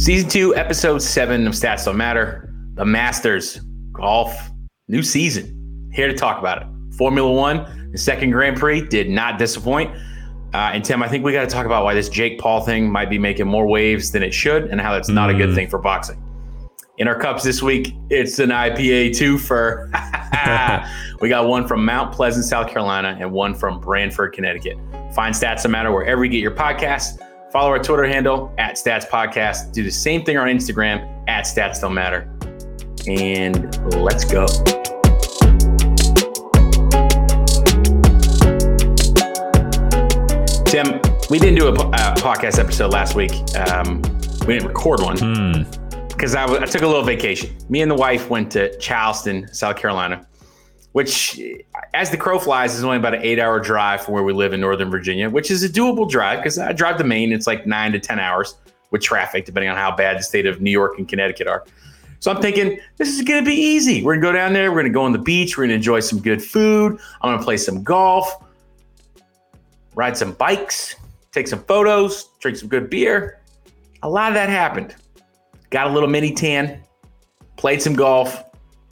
Season two, episode seven of Stats Don't Matter. The Masters Golf, new season. Here to talk about it. Formula One, the second Grand Prix did not disappoint. Uh, and Tim, I think we got to talk about why this Jake Paul thing might be making more waves than it should, and how that's not a good thing for boxing. In our cups this week, it's an IPA two for. we got one from Mount Pleasant, South Carolina, and one from Branford, Connecticut. Find Stats Don't Matter wherever you get your podcasts. Follow our Twitter handle at Stats Podcast. Do the same thing on Instagram at Stats Don't Matter. And let's go. Tim, we didn't do a uh, podcast episode last week. Um, we didn't record one because I, w- I took a little vacation. Me and the wife went to Charleston, South Carolina, which, as the crow flies, is only about an eight-hour drive from where we live in Northern Virginia, which is a doable drive because I drive to Maine. It's like nine to ten hours with traffic, depending on how bad the state of New York and Connecticut are. So I'm thinking this is going to be easy. We're going to go down there. We're going to go on the beach. We're going to enjoy some good food. I'm going to play some golf, ride some bikes, take some photos, drink some good beer. A lot of that happened. Got a little mini tan, played some golf,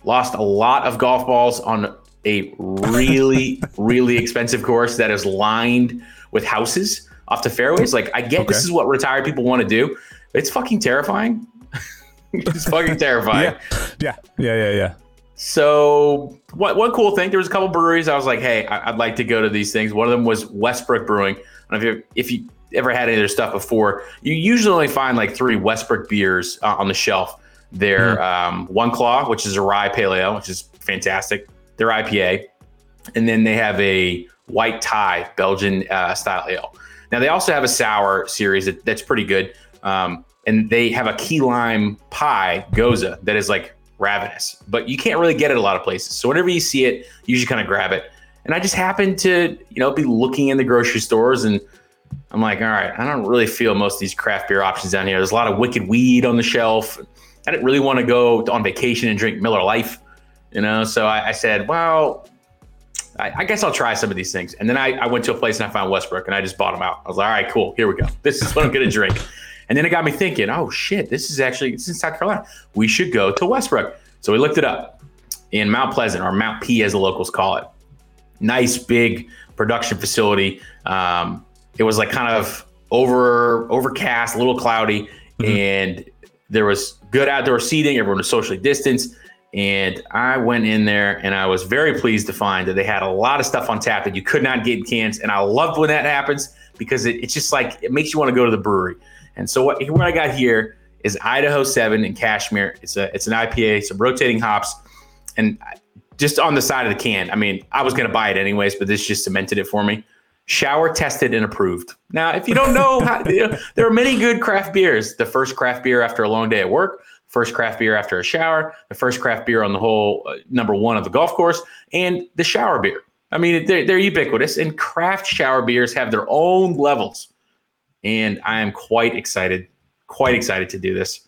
lost a lot of golf balls on a really, really expensive course that is lined with houses off the fairways. Like, I get Okay. this is what retired people want to do. It's fucking terrifying. it's fucking terrifying. Yeah. Yeah. Yeah. Yeah. Yeah. So one, one cool thing, there was a couple breweries. I was like, hey, I, would like to go to these things. One of them was Westbrook Brewing. I don't know if you if you ever had any of their stuff before. You usually only find like three Westbrook beers uh, on the shelf. Their um, One Claw, which is a rye pale ale, which is fantastic. Their IPA, and then they have a white tie Belgian uh, style ale. Now they also have a sour series that, that's pretty good, um, and they have a key lime pie gose that is like ravenous, but you can't really get it a lot of places. So whenever you see it, you usually kind of grab it. And I just happened to, you know, be looking in the grocery stores and I'm like, all right, I don't really feel most of these craft beer options down here. There's a lot of wicked weed on the shelf. I didn't really want to go on vacation and drink Miller Lite, you know. So I, I said, well, I, I guess I'll try some of these things. And then I, I went to a place and I found Westbrook and I just bought them out. I was like, all right, cool, here we go. This is what I'm gonna drink. And then it got me thinking, oh shit, this is actually it's in South Carolina. We should go to Westbrook. So we looked it up in Mount Pleasant or Mount P as the locals call it. Nice big production facility. Um, it was like kind of over overcast, a little cloudy, and there was good outdoor seating. Everyone was socially distanced. And I went in there and I was very pleased to find that they had a lot of stuff on tap that you could not get in cans. And I loved when that happens because it, it's just like it makes you want to go to the brewery. And so what, what I got here is Idaho 7 in Cashmere. It's a it's an IPA, some rotating hops. And just on the side of the can, I mean, I was going to buy it anyways, but this just cemented it for me. Shower tested and approved. Now, if you don't know, how, you know, there are many good craft beers. The first craft beer after a long day at work, first craft beer after a shower, the first craft beer on the whole uh, number one of the golf course, and the shower beer. I mean, they're, they're ubiquitous, and craft shower beers have their own levels. And I am quite excited, quite excited to do this.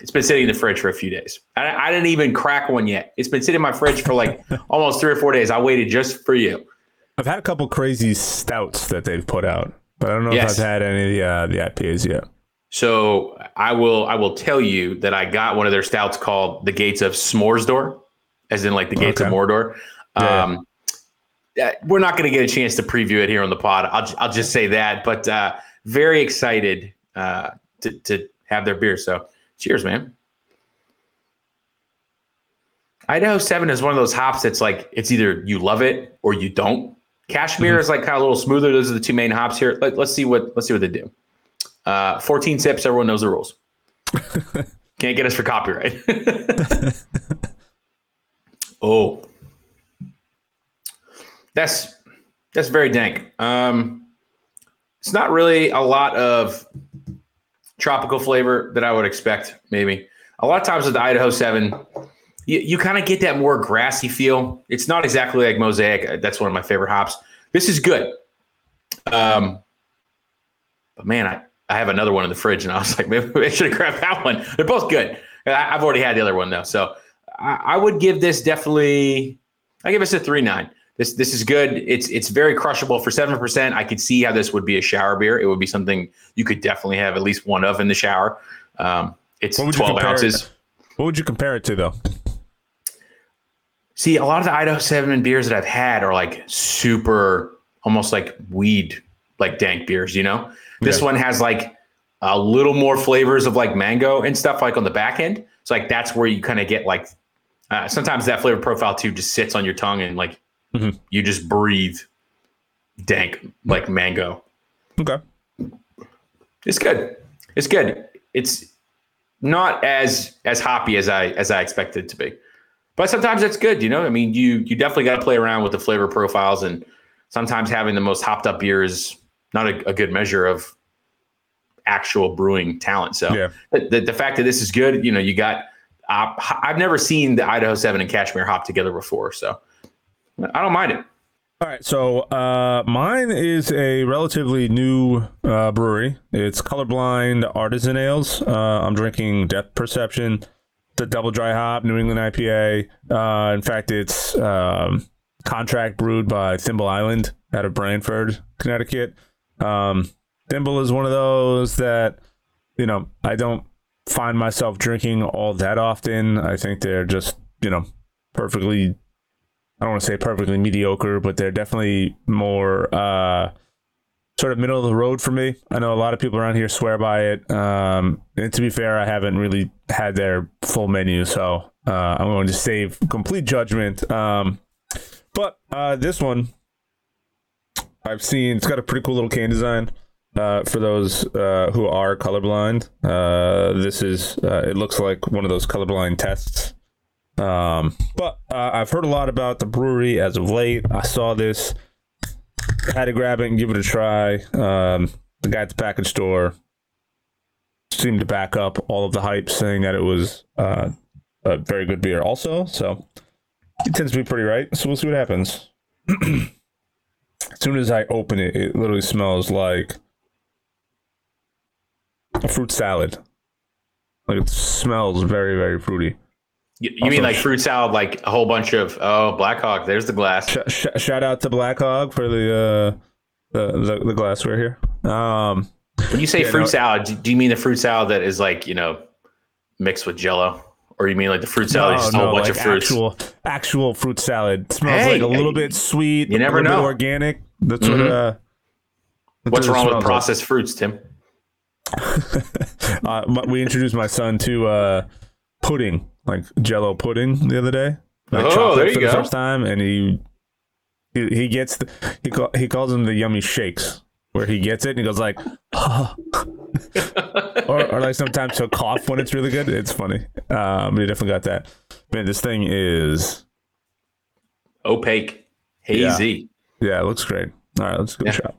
It's been sitting in the fridge for a few days. I, I didn't even crack one yet. It's been sitting in my fridge for like almost three or four days. I waited just for you. I've had a couple crazy stouts that they've put out, but I don't know Yes. if I've had any of the uh, the IPAs yet. So I will I will tell you that I got one of their stouts called the Gates of S'mores Door, as in like the Gates of Okay. Mordor. Yeah. Um, uh, we're not going to get a chance to preview it here on the pod. I'll I'll just say that, but uh, very excited uh, to to have their beer. So cheers, man. Idaho Seven is one of those hops that's like it's either you love it or you don't. Cashmere is like kind of a little smoother. Those are the two main hops here. Let, let's see what let's see what they do. Uh, 14 sips. Everyone knows the rules. Can't get us for copyright. oh, that's that's very dank. Um, it's not really a lot of tropical flavor that I would expect. Maybe a lot of times with the Idaho Seven, you, you kind of get that more grassy feel. It's not exactly like Mosaic. That's one of my favorite hops. This is good. Um, but man, I, I have another one in the fridge, and I was like, maybe I should have grabbed that one. They're both good. I, I've already had the other one though, so I, I would give this definitely. I give this a three nine. this this is good. It's it's very crushable for seven percent. I could see how this would be a shower beer. It would be something you could definitely have at least one of in the shower. Um, it's twelve ounces. It, what would you compare it to though? See, a lot of the Idaho Seven beers that I've had are like super, almost like weed, like dank beers. You know, this one has like a little more flavors of like mango and stuff like on the back end. So like that's where you kind of get like uh, sometimes that flavor profile too just sits on your tongue and like mm-hmm. you just breathe dank like mango. Okay, it's good. It's good. It's not as as hoppy as I as I expected it to be. But sometimes that's good, you know. I mean, you you definitely got to play around with the flavor profiles, and sometimes having the most hopped up beer is not a, a good measure of actual brewing talent. So yeah. the, the fact that this is good, you know, you got. Uh, I've never seen the Idaho Seven and Cashmere hop together before, so I don't mind it. All right, so uh, mine is a relatively new uh, brewery. It's Colorblind Artisan Ales. Uh, I'm drinking Depth Perception the double dry hop New England IPA. Uh, in fact, it's um, contract brewed by Thimble Island out of Branford, Connecticut. Um, Thimble is one of those that you know I don't find myself drinking all that often. I think they're just you know perfectly. I don't want to say perfectly mediocre, but they're definitely more uh, sort of middle of the road for me. I know a lot of people around here swear by it. Um, and to be fair, I haven't really had their full menu, so uh, I'm going to save complete judgment. Um, but uh, this one, I've seen. It's got a pretty cool little can design. Uh, for those uh, who are colorblind, uh, this is uh, it looks like one of those colorblind tests. Um, but I've heard a lot about the brewery as of late. I saw this had to grab it and give it a try. Um, the guy at the package store seemed to back up all of the hype, saying that it was uh, a very good beer, also. So he tends to be pretty right. So we'll see what happens. as soon as I open it, it literally smells like a fruit salad. Like it smells very, very fruity. You, you mean like fruit salad, like a whole bunch of oh Blackhawk? There's the glass. Sh- sh- shout out to Blackhawk for the uh, the, the, the glassware here. Um, when you say yeah, fruit no, salad, do you mean the fruit salad that is like you know mixed with Jello, or you mean like the fruit salad no, just a whole bunch like of fruits? Actual actual fruit salad it smells hey, like a little bit sweet. You never know. organic. That's mm-hmm. what. Uh, that's What's what wrong with processed like. fruits, Tim? uh, we introduced my son to uh, pudding like Jello pudding the other day. Like oh, there you for go. the first time, and he he, he gets the, he call, he calls them the yummy shakes, where he gets it and he goes like, oh. or, or like sometimes he'll cough when it's really good. It's funny. Um, he definitely got that. Man, this thing is opaque, hazy. Yeah, yeah it looks great. All right, let's give yeah. a shot.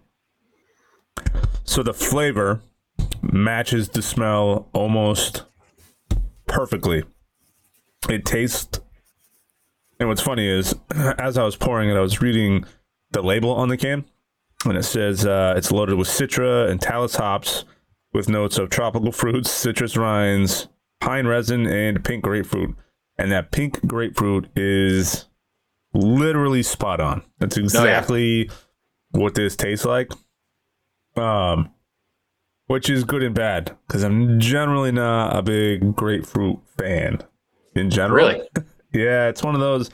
So the flavor matches the smell almost perfectly it tastes. And what's funny is, as I was pouring it, I was reading the label on the can, and it says uh, it's loaded with Citra and Talus hops, with notes of tropical fruits, citrus rinds, pine resin, and pink grapefruit. And that pink grapefruit is literally spot on. That's exactly oh, yeah. what this tastes like. Um, which is good and bad because I'm generally not a big grapefruit fan in general. Really? yeah, it's one of those.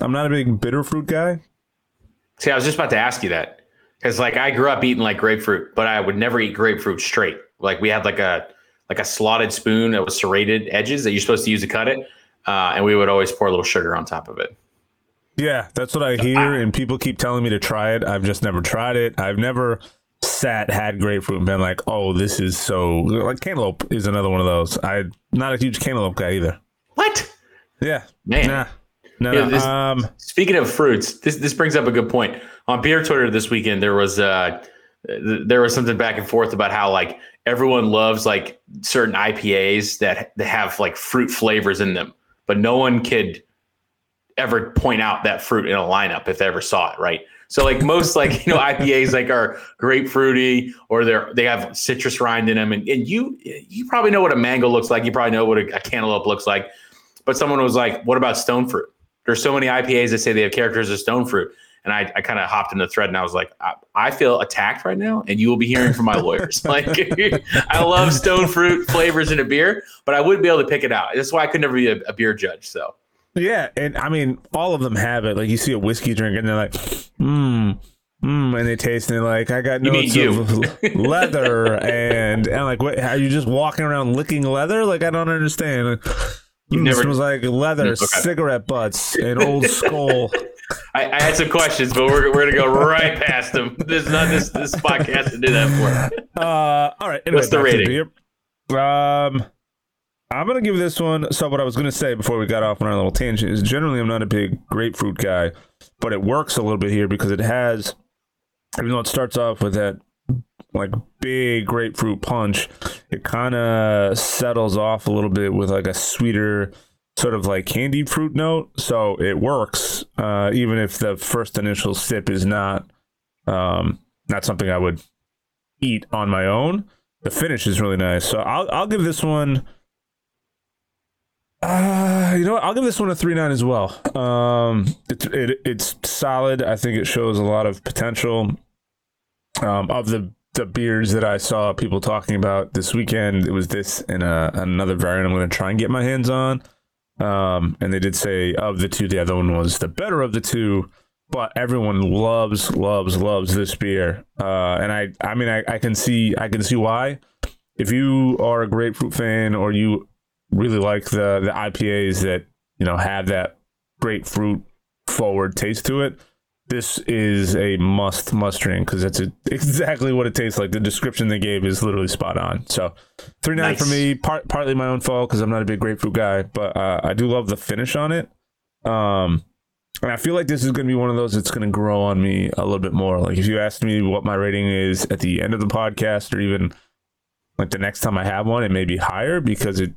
I'm not a big bitter fruit guy. See, I was just about to ask you that because, like, I grew up eating like grapefruit, but I would never eat grapefruit straight. Like, we had like a like a slotted spoon that was serrated edges that you're supposed to use to cut it, uh, and we would always pour a little sugar on top of it. Yeah, that's what I hear, and people keep telling me to try it. I've just never tried it. I've never sat had grapefruit and been like, "Oh, this is so." Like cantaloupe is another one of those. I'm not a huge cantaloupe guy either. Yeah, man. Nah. No, yeah, this, um, speaking of fruits, this this brings up a good point. On beer Twitter this weekend, there was uh, there was something back and forth about how like everyone loves like certain IPAs that, that have like fruit flavors in them, but no one could ever point out that fruit in a lineup if they ever saw it, right? So like most like you know IPAs like are grapefruity or they're they have citrus rind in them, and, and you you probably know what a mango looks like. You probably know what a, a cantaloupe looks like. But someone was like, "What about stone fruit?" There's so many IPAs that say they have characters of stone fruit, and I, I kind of hopped in the thread and I was like, I, I, feel attacked right now, and you will be hearing from my lawyers. like, I love stone fruit flavors in a beer, but I wouldn't be able to pick it out. That's why I could never be a, a beer judge. So. Yeah, and I mean, all of them have it. Like you see a whiskey drink, and they're like, "Hmm, mm, and they taste and like, I got notes of leather and and like, what? Are you just walking around licking leather? Like, I don't understand. You never was like leather, okay. cigarette butts, and old skull. I, I, had some questions, but we're, we're gonna go right past them. This is not this this podcast to do that for. Uh, all right. Anyway, What's the rating? Um, I'm gonna give this one. So what I was gonna say before we got off on our little tangent is generally I'm not a big grapefruit guy, but it works a little bit here because it has even though it starts off with that like big grapefruit punch, it kind of settles off a little bit with like a sweeter sort of like candy fruit note. So it works, uh, even if the first initial sip is not um, not something I would eat on my own. The finish is really nice. So I'll I'll give this one. Uh, you know what? I'll give this one a three nine as well. Um, it's it, it's solid. I think it shows a lot of potential. Um, of the the beers that I saw people talking about this weekend, it was this and uh, another variant I'm going to try and get my hands on. Um, and they did say of the two, the other one was the better of the two. But everyone loves, loves, loves this beer. Uh, and I, I mean, I, I can see, I can see why. If you are a grapefruit fan or you really like the the IPAs that you know have that grapefruit forward taste to it, this is a must must drink because that's a, exactly what it tastes like. The description they gave is literally spot on. So three nine nice. for me. Part, partly my own fault because I'm not a big grapefruit guy, but uh, I do love the finish on it. Um, and I feel like this is going to be one of those that's going to grow on me a little bit more. Like if you asked me what my rating is at the end of the podcast, or even like the next time I have one, it may be higher because it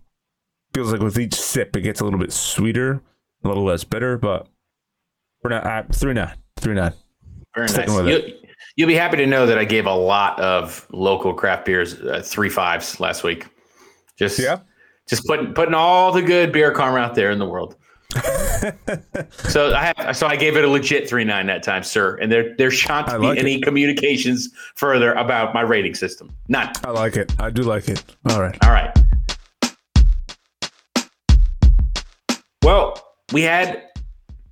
feels like with each sip, it gets a little bit sweeter, a little less bitter. But we're not at three nine, three nine. Very Sticking nice. You, you'll be happy to know that I gave a lot of local craft beers uh, three fives last week. Just yeah, just putting putting all the good beer karma out there in the world. so I have, so I gave it a legit three nine that time, sir. And there there shan't be like any it. communications further about my rating system. None. I like it. I do like it. All right. All right. Well, we had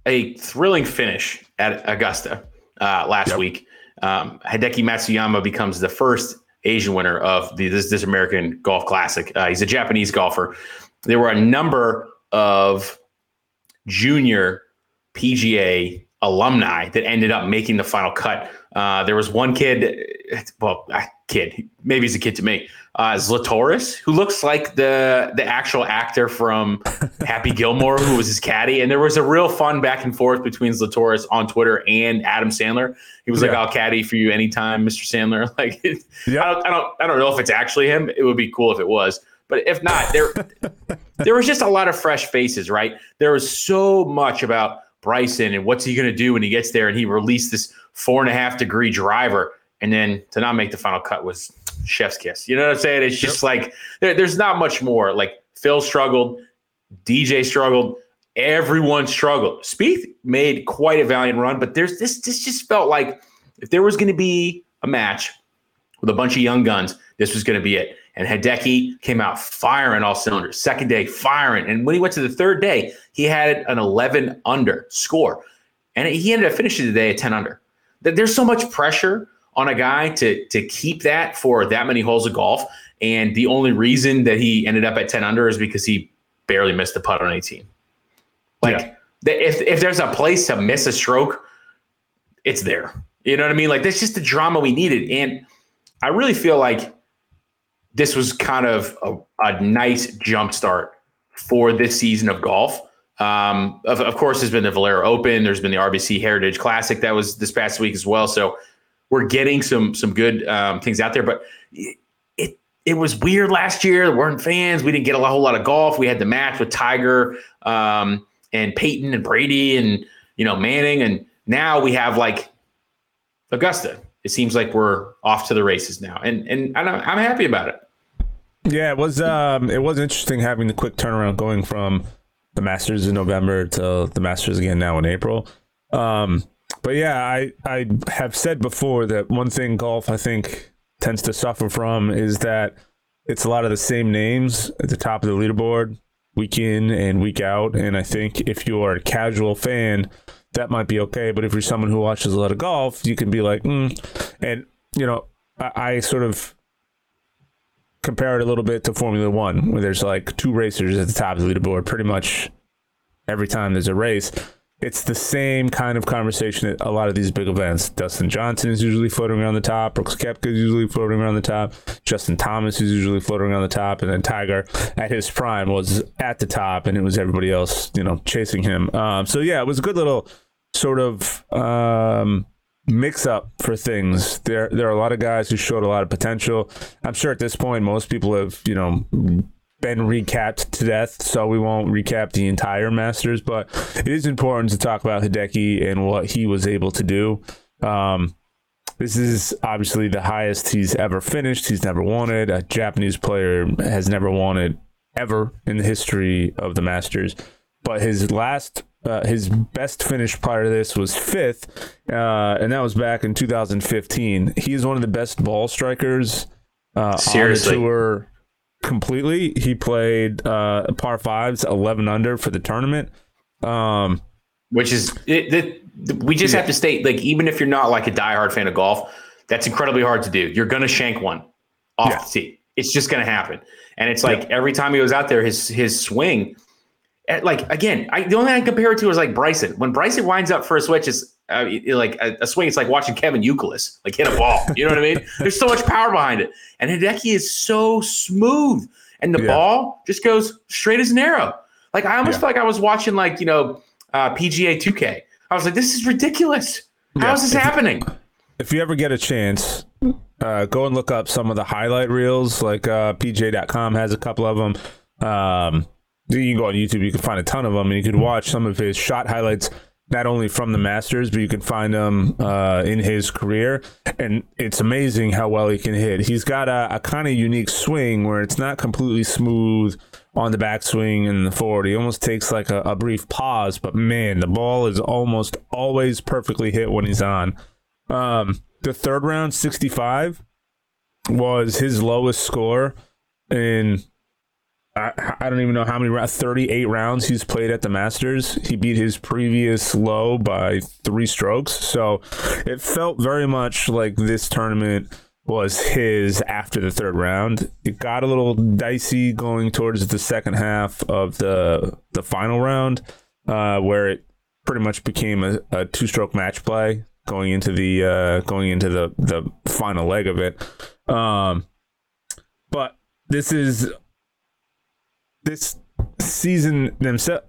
a thrilling finish at Augusta uh, last yep. week. Um, Hideki Matsuyama becomes the first Asian winner of the, this, this American Golf Classic. Uh, he's a Japanese golfer. There were a number of junior PGA alumni that ended up making the final cut. Uh, there was one kid, well, kid, maybe he's a kid to me, uh, Zalatoris, who looks like the the actual actor from Happy Gilmore, who was his caddy. And there was a real fun back and forth between Zalatoris on Twitter and Adam Sandler. He was yeah. like, "I'll caddy for you anytime, Mr. Sandler." Like, yeah. I don't, I don't, I don't know if it's actually him. It would be cool if it was. But if not, there there was just a lot of fresh faces, right? There was so much about Bryson and what's he going to do when he gets there, and he released this four and a half degree driver, and then to not make the final cut was chef's kiss. You know what I'm saying? It's just like there, there's not much more. Like Phil struggled, DJ struggled, everyone struggled. Spieth made quite a valiant run, but there's this. This just felt like if there was going to be a match with a bunch of young guns, this was going to be it. And Hideki came out firing all cylinders. Second day, firing. And when he went to the third day, he had an 11 under score. And he ended up finishing the day at 10 under. There's so much pressure on a guy to to keep that for that many holes of golf. And the only reason that he ended up at 10 under is because he barely missed the putt on 18. Like yeah. if if there's a place to miss a stroke, it's there. You know what I mean? Like that's just the drama we needed. And I really feel like this was kind of a, a nice jump start for this season of golf. Um, of, of course, there's been the Valero Open. There's been the RBC Heritage Classic that was this past week as well. So we're getting some some good um, things out there. But it it was weird last year. There weren't fans. We didn't get a whole lot of golf. We had the match with Tiger um, and Peyton and Brady and you know Manning, and now we have like Augusta. It seems like we're off to the races now, and and I'm, I'm happy about it. Yeah, it was um, it was interesting having the quick turnaround going from the Masters in November to the Masters again now in April. Um, but yeah, I I have said before that one thing golf I think tends to suffer from is that it's a lot of the same names at the top of the leaderboard week in and week out. And I think if you're a casual fan, that might be okay. But if you're someone who watches a lot of golf, you can be like, mm. and you know, I, I sort of compare it a little bit to Formula One, where there's like two racers at the top of the leaderboard pretty much every time there's a race it's the same kind of conversation at a lot of these big events. Dustin Johnson is usually floating around the top. Brooks Koepka is usually floating around the top. Justin Thomas is usually floating around the top. And then Tiger at his prime was at the top and it was everybody else, you know, chasing him. Um, so yeah, it was a good little sort of um, mix up for things. There, there are a lot of guys who showed a lot of potential. I'm sure at this point, most people have, you know, been recapped to death, so we won't recap the entire Masters. But it is important to talk about Hideki and what he was able to do. Um, this is obviously the highest he's ever finished. He's never won it. A Japanese player has never won it ever in the history of the Masters. But his last, uh, his best finish prior to this was fifth, uh, and that was back in 2015. He is one of the best ball strikers uh, Seriously. on the tour completely. He played uh, par fives, eleven under for the tournament. Um, Which is it, it, we just yeah. have to state like even if you're not like a diehard fan of golf, that's incredibly hard to do. You're gonna shank one off yeah. the tee. It's just gonna happen. And it's like yeah. every time he was out there, his his swing, eh, like again, I, the only thing I compare it to is like Bryson. When Bryson winds up for a switch, it's uh, like a, a, swing. It's like watching Kevin Youkilis like hit a ball. You know what I mean? There's so much power behind it, and Hideki is so smooth, and the yeah. ball just goes straight as an arrow. Like I almost yeah. felt like I was watching like you know uh, PGA 2K. I was like, this is ridiculous. How yeah. is this if happening? You, if you ever get a chance, uh, go and look up some of the highlight reels. Like uh, PGA.com has a couple of them. Um, you can go on YouTube. You can find a ton of them, and you can watch some of his shot highlights not only from the Masters, but you can find him uh, in his career. And it's amazing how well he can hit. He's got a, a kind of unique swing where it's not completely smooth on the backswing and the forward. He almost takes like a, a, brief pause, but man, the ball is almost always perfectly hit when he's on. Um, the third round, 65, was his lowest score in I, I don't even know how many rounds, 38 rounds he's played at the Masters. He beat his previous low by three strokes. So it felt very much like this tournament was his after the third round. It got a little dicey going towards the second half of the the final round, uh, where it pretty much became a, a two stroke match play going into the uh, going into the the final leg of it. Um, but this is this season themselves,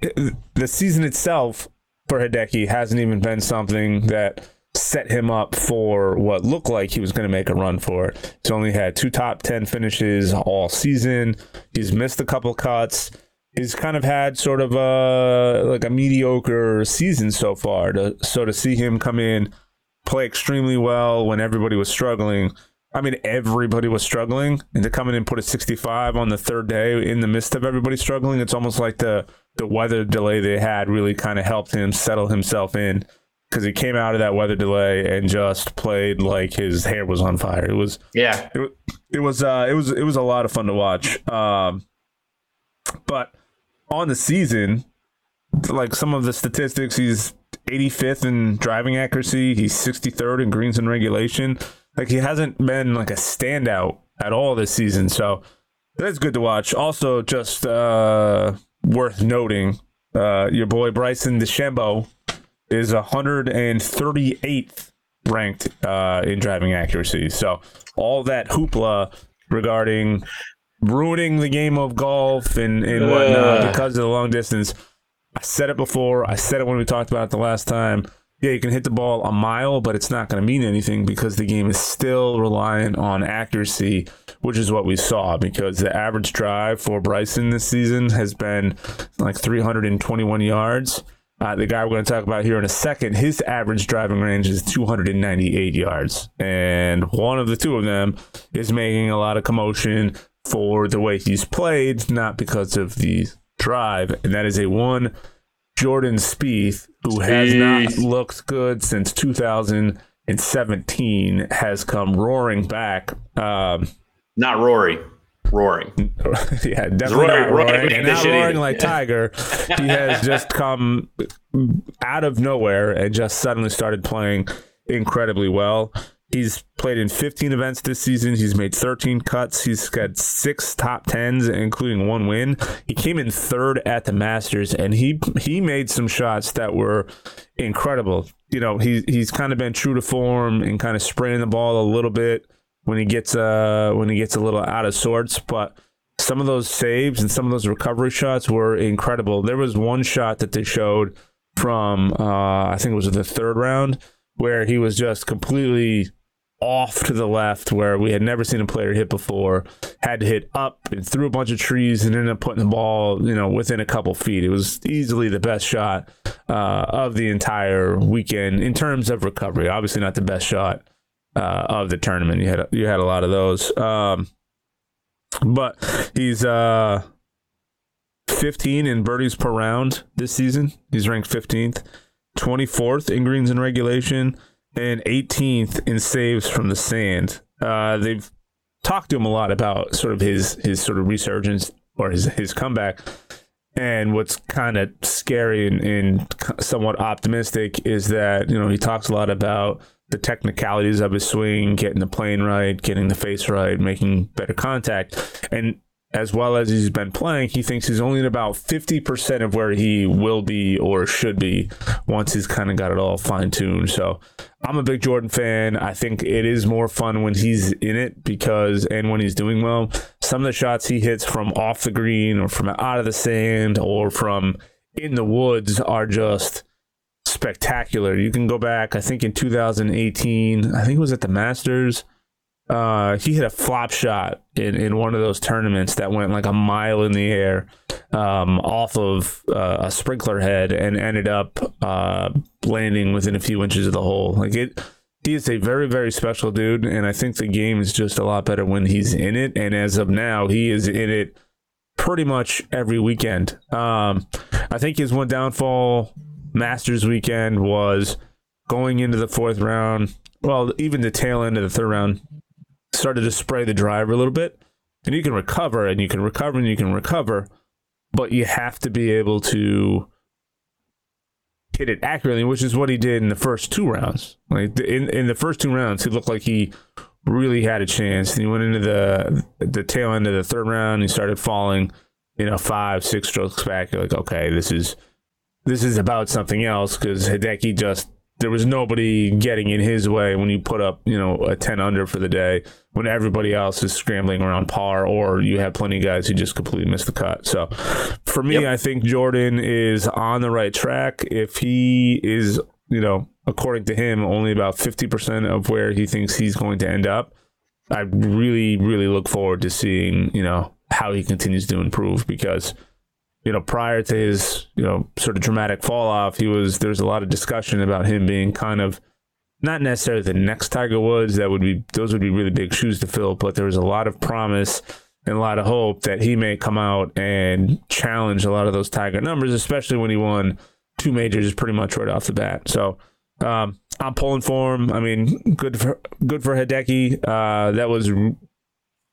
the season itself for Hideki hasn't even been something that set him up for what looked like he was going to make a run for it. He's only had two top 10 finishes all season. He's missed a couple cuts. He's kind of had sort of a like a mediocre season so far. To, so to see him come in, play extremely well when everybody was struggling, I mean, everybody was struggling, and to come in and put a 65 on the third day in the midst of everybody struggling, it's almost like the the weather delay they had really kind of helped him settle himself in because he came out of that weather delay and just played like his hair was on fire. It was yeah, it, it was uh, it was it was a lot of fun to watch. Um, but on the season, like some of the statistics, he's 85th in driving accuracy, he's 63rd in greens and regulation like he hasn't been like a standout at all this season. So that's good to watch. Also, just uh, worth noting, uh, your boy Bryson DeChambeau is 138th ranked uh, in driving accuracy. So all that hoopla regarding ruining the game of golf and, and whatnot because of the long distance. I said it before. I said it when we talked about it the last time yeah, you can hit the ball a mile, but it's not going to mean anything because the game is still reliant on accuracy, which is what we saw because the average drive for Bryson this season has been like 321 yards. Uh, the guy we're going to talk about here in a second, his average driving range is 298 yards. And one of the two of them is making a lot of commotion for the way he's played, not because of the drive. And that is a one Jordan Spieth, who has not looked good since 2017, has come roaring back. Um, not Rory roaring. yeah, definitely Rory, not roaring, and not roaring like Tiger. he has just come out of nowhere and just suddenly started playing incredibly well. He's played in 15 events this season. He's made 13 cuts. He's got six top tens, including one win. He came in third at the Masters, and he he made some shots that were incredible. You know, he he's kind of been true to form and kind of spraying the ball a little bit when he gets uh when he gets a little out of sorts, but some of those saves and some of those recovery shots were incredible. There was one shot that they showed from uh I think it was the third round where he was just completely off to the left where we had never seen a player hit before. Had to hit up and through a bunch of trees and ended up putting the ball, you know, within a couple feet. It was easily the best shot uh, of the entire weekend in terms of recovery. Obviously, not the best shot uh, of the tournament. You had you had a lot of those, um, but he's uh, 15 in birdies per round this season. He's ranked 15th, 24th in greens in regulation, and 18th in saves from the sand. Uh, they've talked to him a lot about sort of his his sort of resurgence or his his comeback. And what's kind of scary and, and somewhat optimistic is that you know he talks a lot about the technicalities of his swing, getting the plane right, getting the face right, making better contact. And as well as he's been playing, he thinks he's only at about 50% of where he will be or should be once he's kind of got it all fine tuned. So I'm a big Jordan fan. I think it is more fun when he's in it because, and when he's doing well, some of the shots he hits from off the green or from out of the sand or from in the woods are just spectacular. You can go back, I think in 2018, I think it was at the Masters. Uh, he hit a flop shot in, in one of those tournaments that went like a mile in the air um, off of uh, a sprinkler head and ended up uh, landing within a few inches of the hole. Like it, he is a very very special dude, and I think the game is just a lot better when he's in it. And as of now, he is in it pretty much every weekend. Um, I think his one downfall Masters weekend was going into the fourth round. Well, even the tail end of the third round started to spray the driver a little bit. And you can recover and you can recover and you can recover, but you have to be able to hit it accurately, which is what he did in the first two rounds. Like in in the first two rounds, he looked like he really had a chance. And he went into the the tail end of the third round. He started falling, you know, five, six strokes back. You're like, okay, this is this is about something else because Hideki just there was nobody getting in his way when you put up you know a 10 under for the day when everybody else is scrambling around par or you have plenty of guys who just completely miss the cut so for me yep. i think jordan is on the right track if he is you know according to him only about 50% of where he thinks he's going to end up i really really look forward to seeing you know how he continues to improve because you know, prior to his, you know, sort of dramatic fall off, he was there's a lot of discussion about him being kind of not necessarily the next Tiger Woods. That would be those would be really big shoes to fill, but there was a lot of promise and a lot of hope that he may come out and challenge a lot of those Tiger numbers, especially when he won two majors pretty much right off the bat. So um, I'm pulling for him. I mean, good for good for Hideki. Uh, that was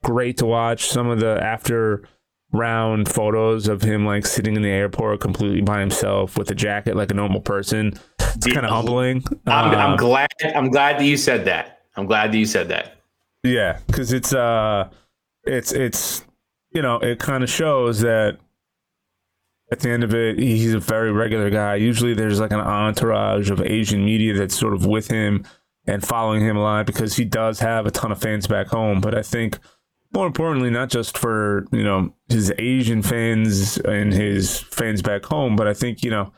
great to watch. Some of the after round photos of him like sitting in the airport completely by himself with a jacket like a normal person. It's kind of humbling. I'm, I'm, uh, glad. I'm glad that you said that. I'm glad that you said that. Yeah, because it's uh, it's it's you know it kind of shows that at the end of it he's a very regular guy. Usually there's like an entourage of Asian media that's sort of with him and following him a lot because he does have a ton of fans back home. But I think more importantly, not just for you know his Asian fans and his fans back home, but I think you know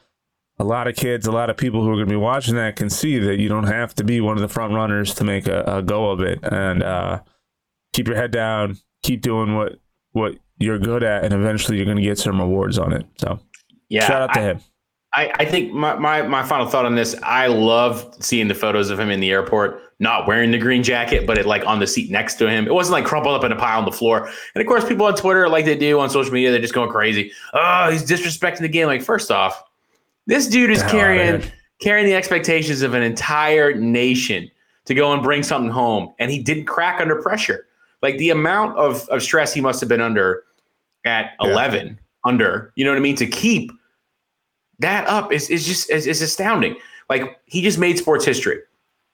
a lot of kids, a lot of people who are going to be watching that can see that you don't have to be one of the front runners to make a, a go of it, and uh, keep your head down, keep doing what what you're good at, and eventually you're going to get some rewards on it. So, yeah, shout out to I, him. I, I think my, my my final thought on this, I love seeing the photos of him in the airport not wearing the green jacket, but it like on the seat next to him. It wasn't like crumpled up in a pile on the floor. And of course, people on Twitter, like they do on social media, they're just going crazy. Oh, he's disrespecting the game. Like, first off, This dude is oh, carrying carrying the expectations of an entire nation to go and bring something home, and he didn't crack under pressure. Like the amount of, of stress he must have been under at yeah. 11 under, you know what I mean, to keep that up is, is just is, is astounding. Like he just made sports history.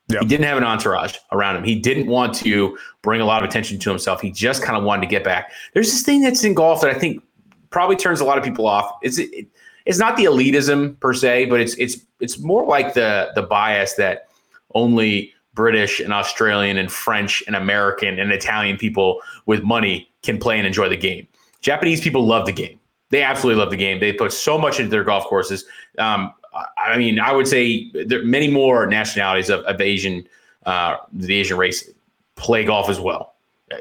Yep. He didn't have an entourage around him. He didn't want to bring a lot of attention to himself. He just kind of wanted to get back. There's this thing that's in golf that I think probably turns a lot of people off. It's it, it's not the elitism per se, but it's it's it's more like the the bias that only British and Australian and French and American and Italian people with money can play and enjoy the game. Japanese people love the game. They absolutely love the game. They put so much into their golf courses. Um, I mean, I would say there are many more nationalities of, of Asian, uh, the Asian race play golf as well.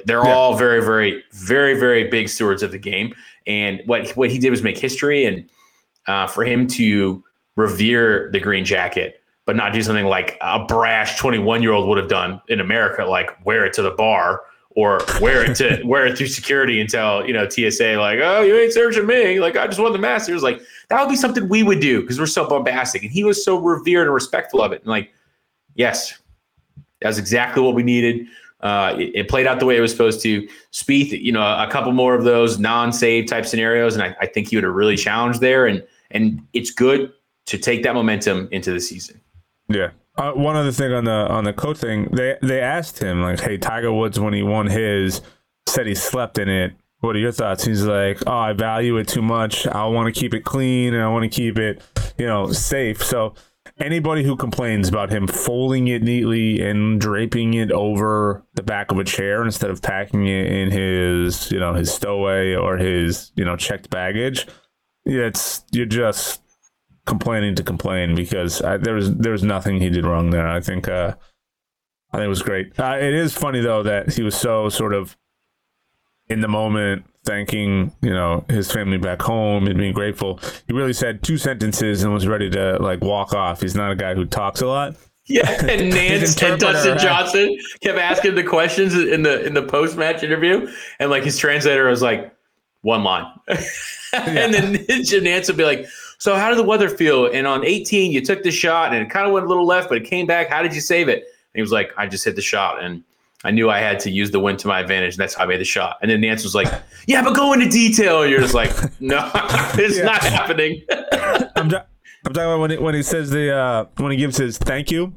They're yeah. all very, very, very, very big stewards of the game. And what what he did was make history, and uh, for him to revere the green jacket, but not do something like a brash twenty one year old would have done in America, like wear it to the bar or wear it to wear it through security until you know TSA like, oh, you ain't searching me. Like I just won the Masters. Like that would be something we would do because we're so bombastic. And he was so revered and respectful of it. And like, yes, that's exactly what we needed. Uh, it, it, played out the way it was supposed to. Spieth, you know, a couple more of those non-save type scenarios, and I, I think he would have really challenged there. And and it's good to take that momentum into the season. Yeah, uh, one other thing on the on the coat thing, they they asked him like, "Hey, Tiger Woods, when he won his, said he slept in it. What are your thoughts?" He's like, "Oh, I value it too much. I want to keep it clean and I want to keep it, you know, safe." So anybody who complains about him folding it neatly and draping it over the back of a chair instead of packing it in his, you know, his stowaway or his, you know, checked baggage, it's you're just complaining to complain because I, there was there was nothing he did wrong there. I think uh, I think it was great. Uh, it is funny though that he was so sort of in the moment thanking you know his family back home and being grateful. He really said two sentences and was ready to like walk off. He's not a guy who talks a lot. Yeah, and Nantz and Dustin Johnson kept asking the questions in the in the post match interview, and like his translator was like one line, and then Nantz would be like, so how did the weather feel? And on 18, you took the shot and it kind of went a little left, but it came back. How did you save it? And he was like, I just hit the shot and I knew I had to use the wind to my advantage. And that's how I made the shot. And then the answer was like, yeah, but go into detail. And you're just like, no, it's yeah. not happening. I'm, I'm talking about when he, when he says the, uh, when he gives his thank you.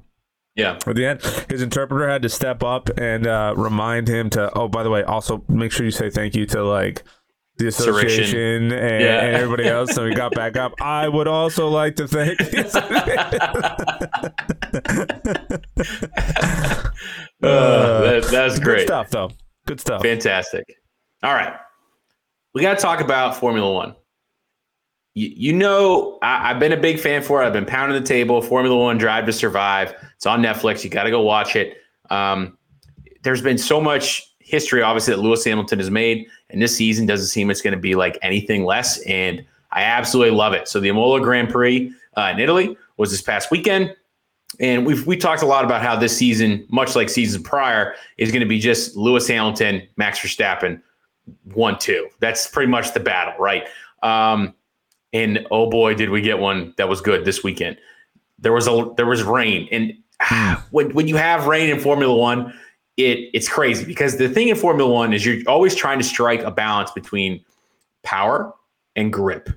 Yeah. At the end, his interpreter had to step up and uh, remind him to, oh, by the way, also make sure you say thank you to like, the association and, yeah. and, everybody else. So we got back up. I would also like to thank. uh, that, that's great Good stuff, though. Good stuff. Fantastic. All right, we got to talk about Formula One. You, you know, I, have been a big fan for it. I've been pounding the table. Formula One Drive to Survive. It's on Netflix. You got to go watch it. Um, there's been so much history, obviously, that Lewis Hamilton has made and this season doesn't seem it's going to be like anything less. And I absolutely love it. So the Imola Grand Prix uh, in Italy was this past weekend. And we've we talked a lot about how this season, much like seasons prior, is going to be just Lewis Hamilton, Max Verstappen, one two. That's pretty much the battle, right? Um, and oh boy, did we get one that was good this weekend. There was a there was rain, and when when you have rain in Formula One, it it's crazy because the thing in Formula One is you're always trying to strike a balance between power and grip.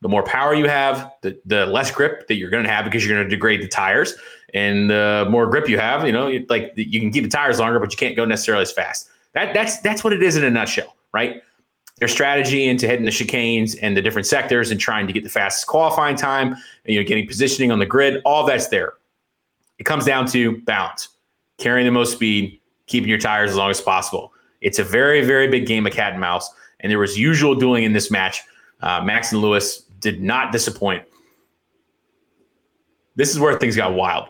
The more power you have, the the less grip that you're going to have because you're going to degrade the tires, and the more grip you have, you know, like you can keep the tires longer, but you can't go necessarily as fast. That that's that's what it is in a nutshell, right? Their strategy into hitting the chicanes and the different sectors and trying to get the fastest qualifying time, and you know, getting positioning on the grid, all that's there. It comes down to balance, carrying the most speed, keeping your tires as long as possible. It's a very, very big game of cat and mouse, and there was usual dueling in this match. Uh, Max and Lewis did not disappoint. This is where things got wild.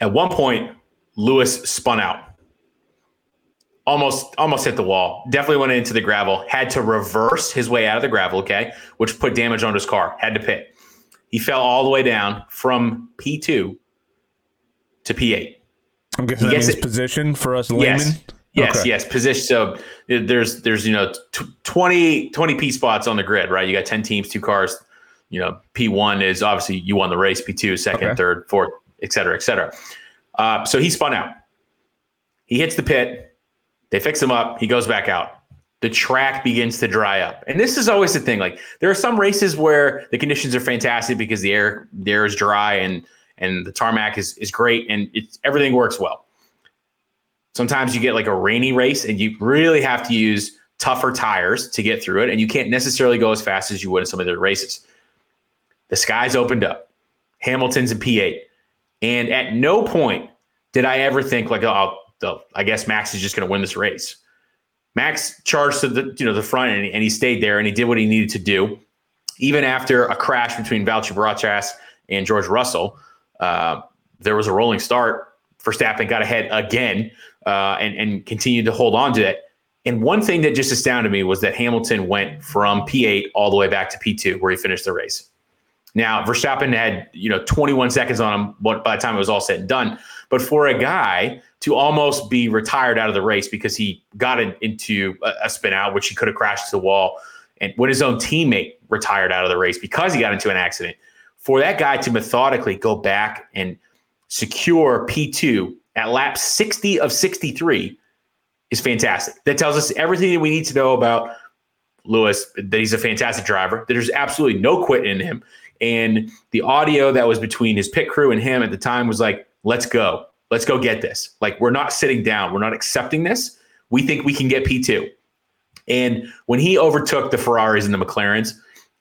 At one point, Lewis spun out, almost almost hit the wall. Definitely went into the gravel. Had to reverse his way out of the gravel. Okay, which put damage on his car. Had to pit. He fell all the way down from P two to P eight. I'm guessing that means it. position for us laymen. Yes. Yes, okay. yes, position. So there's there's you know t- 20 20 P spots on the grid, right? You got 10 teams, two cars. You know, P1 is obviously you won the race, P2 second, okay. third, fourth, et cetera, et cetera. Uh, so he spun out. He hits the pit. They fix him up. He goes back out. The track begins to dry up. And this is always the thing. Like there are some races where the conditions are fantastic because the air the air is dry and and the tarmac is is great and it's everything works well. Sometimes you get like a rainy race and you really have to use tougher tires to get through it, and you can't necessarily go as fast as you would in some of the races. The skies opened up. Hamilton's in P8. And at no point did I ever think like, oh, I guess Max is just going to win this race. Max charged to the you know the front and, and, he stayed there and he did what he needed to do, even after a crash between Valtteri Bottas and George Russell. Uh, there was a rolling start. for Verstappen got ahead again uh, and and continued to hold on to it. And one thing that just astounded me was that Hamilton went from P8 all the way back to P2, where he finished the race. Now, Verstappen had, you know, 21 seconds on him by the time it was all said and done. But for a guy to almost be retired out of the race because he got into a, spin out, which he could have crashed to the wall, and when his own teammate retired out of the race because he got into an accident, for that guy to methodically go back and secure P2 at lap 60 of 63 is fantastic. That tells us everything that we need to know about Lewis, that he's a fantastic driver, there's absolutely no quit in him. And the audio that was between his pit crew and him at the time was like, let's go. Let's go get this. Like, we're not sitting down. We're not accepting this. We think we can get P2. And when he overtook the Ferraris and the McLarens,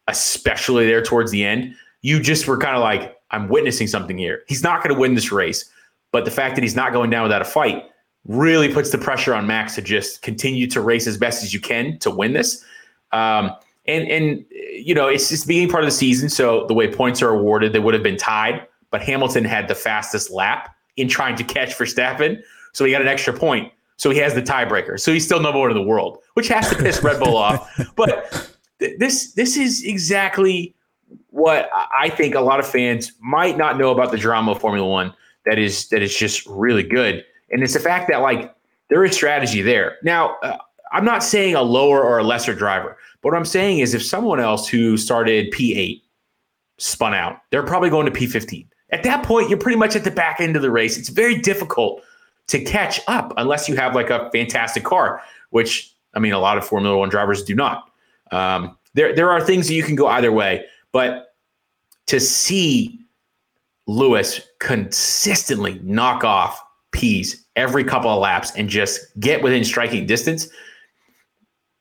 especially there towards the end, you just were kind of like, I'm witnessing something here. He's not going to win this race. But the fact that he's not going down without a fight really puts the pressure on Max to just continue to race as best as you can to win this. Um, and and you know it's just being part of the season, so the way points are awarded, they would have been tied. But Hamilton had the fastest lap in trying to catch Verstappen, so he got an extra point. So he has the tiebreaker. So he's still number one in the world, which has to piss Red Bull off. But th- this this is exactly what I think a lot of fans might not know about the drama of Formula One. That is that is just really good, and it's the fact that like there is strategy there. Now, uh, I'm not saying a lower or a lesser driver. But what I'm saying is if someone else who started P8 spun out, they're probably going to P15. At that point, you're pretty much at the back end of the race. It's very difficult to catch up unless you have like a fantastic car, which I mean, a lot of Formula One drivers do not. Um, there, there are things that you can go either way, but to see Lewis consistently knock off P's every couple of laps and just get within striking distance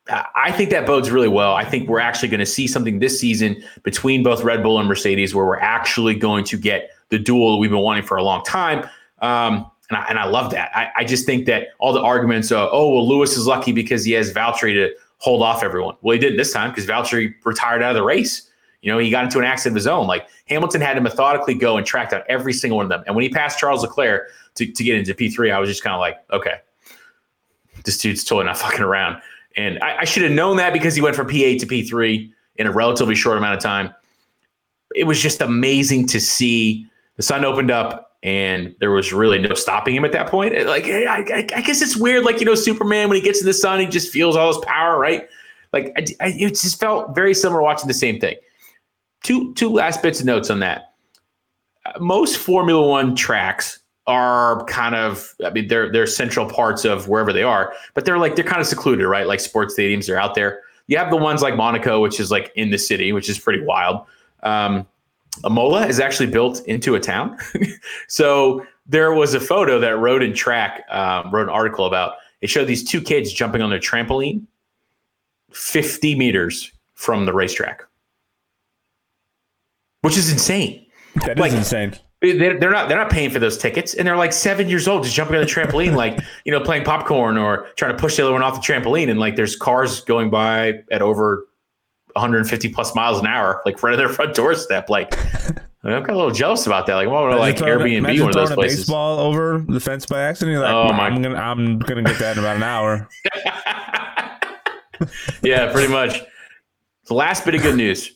I think that bodes really well. I think we're actually going to see something this season between both Red Bull and Mercedes where we're actually going to get the duel we've been wanting for a long time. Um, and, I, and I love that. I, I just think that all the arguments of, oh, well, Lewis is lucky because he has Valtteri to hold off everyone. Well, he did this time because Valtteri retired out of the race. You know, he got into an accident of his own. Like Hamilton had to methodically go and track down every single one of them. And when he passed Charles Leclerc to, to get into P3, I was just kind of like, okay, this dude's totally not fucking around. And I, I should have known that because he went from P8 to P3 in a relatively short amount of time. It was just amazing to see the sun opened up and there was really no stopping him at that point. Like, I, I, I, guess it's weird. Like, you know, Superman, when he gets in the sun, he just feels all his power, right? Like, I, it just felt very similar watching the same thing. Two, two last bits of notes on that. Most Formula One tracks are kind of I mean they're they're central parts of wherever they are, but they're like they're kind of secluded, right? Like sports stadiums are out there. You have the ones like Monaco, which is like in the city, which is pretty wild. Um, Imola is actually built into a town, so there was a photo that Road and Track um, wrote an article about. It showed these two kids jumping on their trampoline, fifty meters from the racetrack, which is insane. That is like, insane they're, they're not they're not paying for those tickets and they're like seven years old just jumping on the trampoline like you know playing popcorn or trying to push the other one off the trampoline and like there's cars going by at over 150 plus miles an hour like right at their front doorstep like I'm kind of a little jealous about that. Like, what would like Airbnb one of those places? baseball over the fence by accident. You're like, oh my! I'm gonna, I'm gonna get that in about an hour. yeah, pretty much. The last bit of good news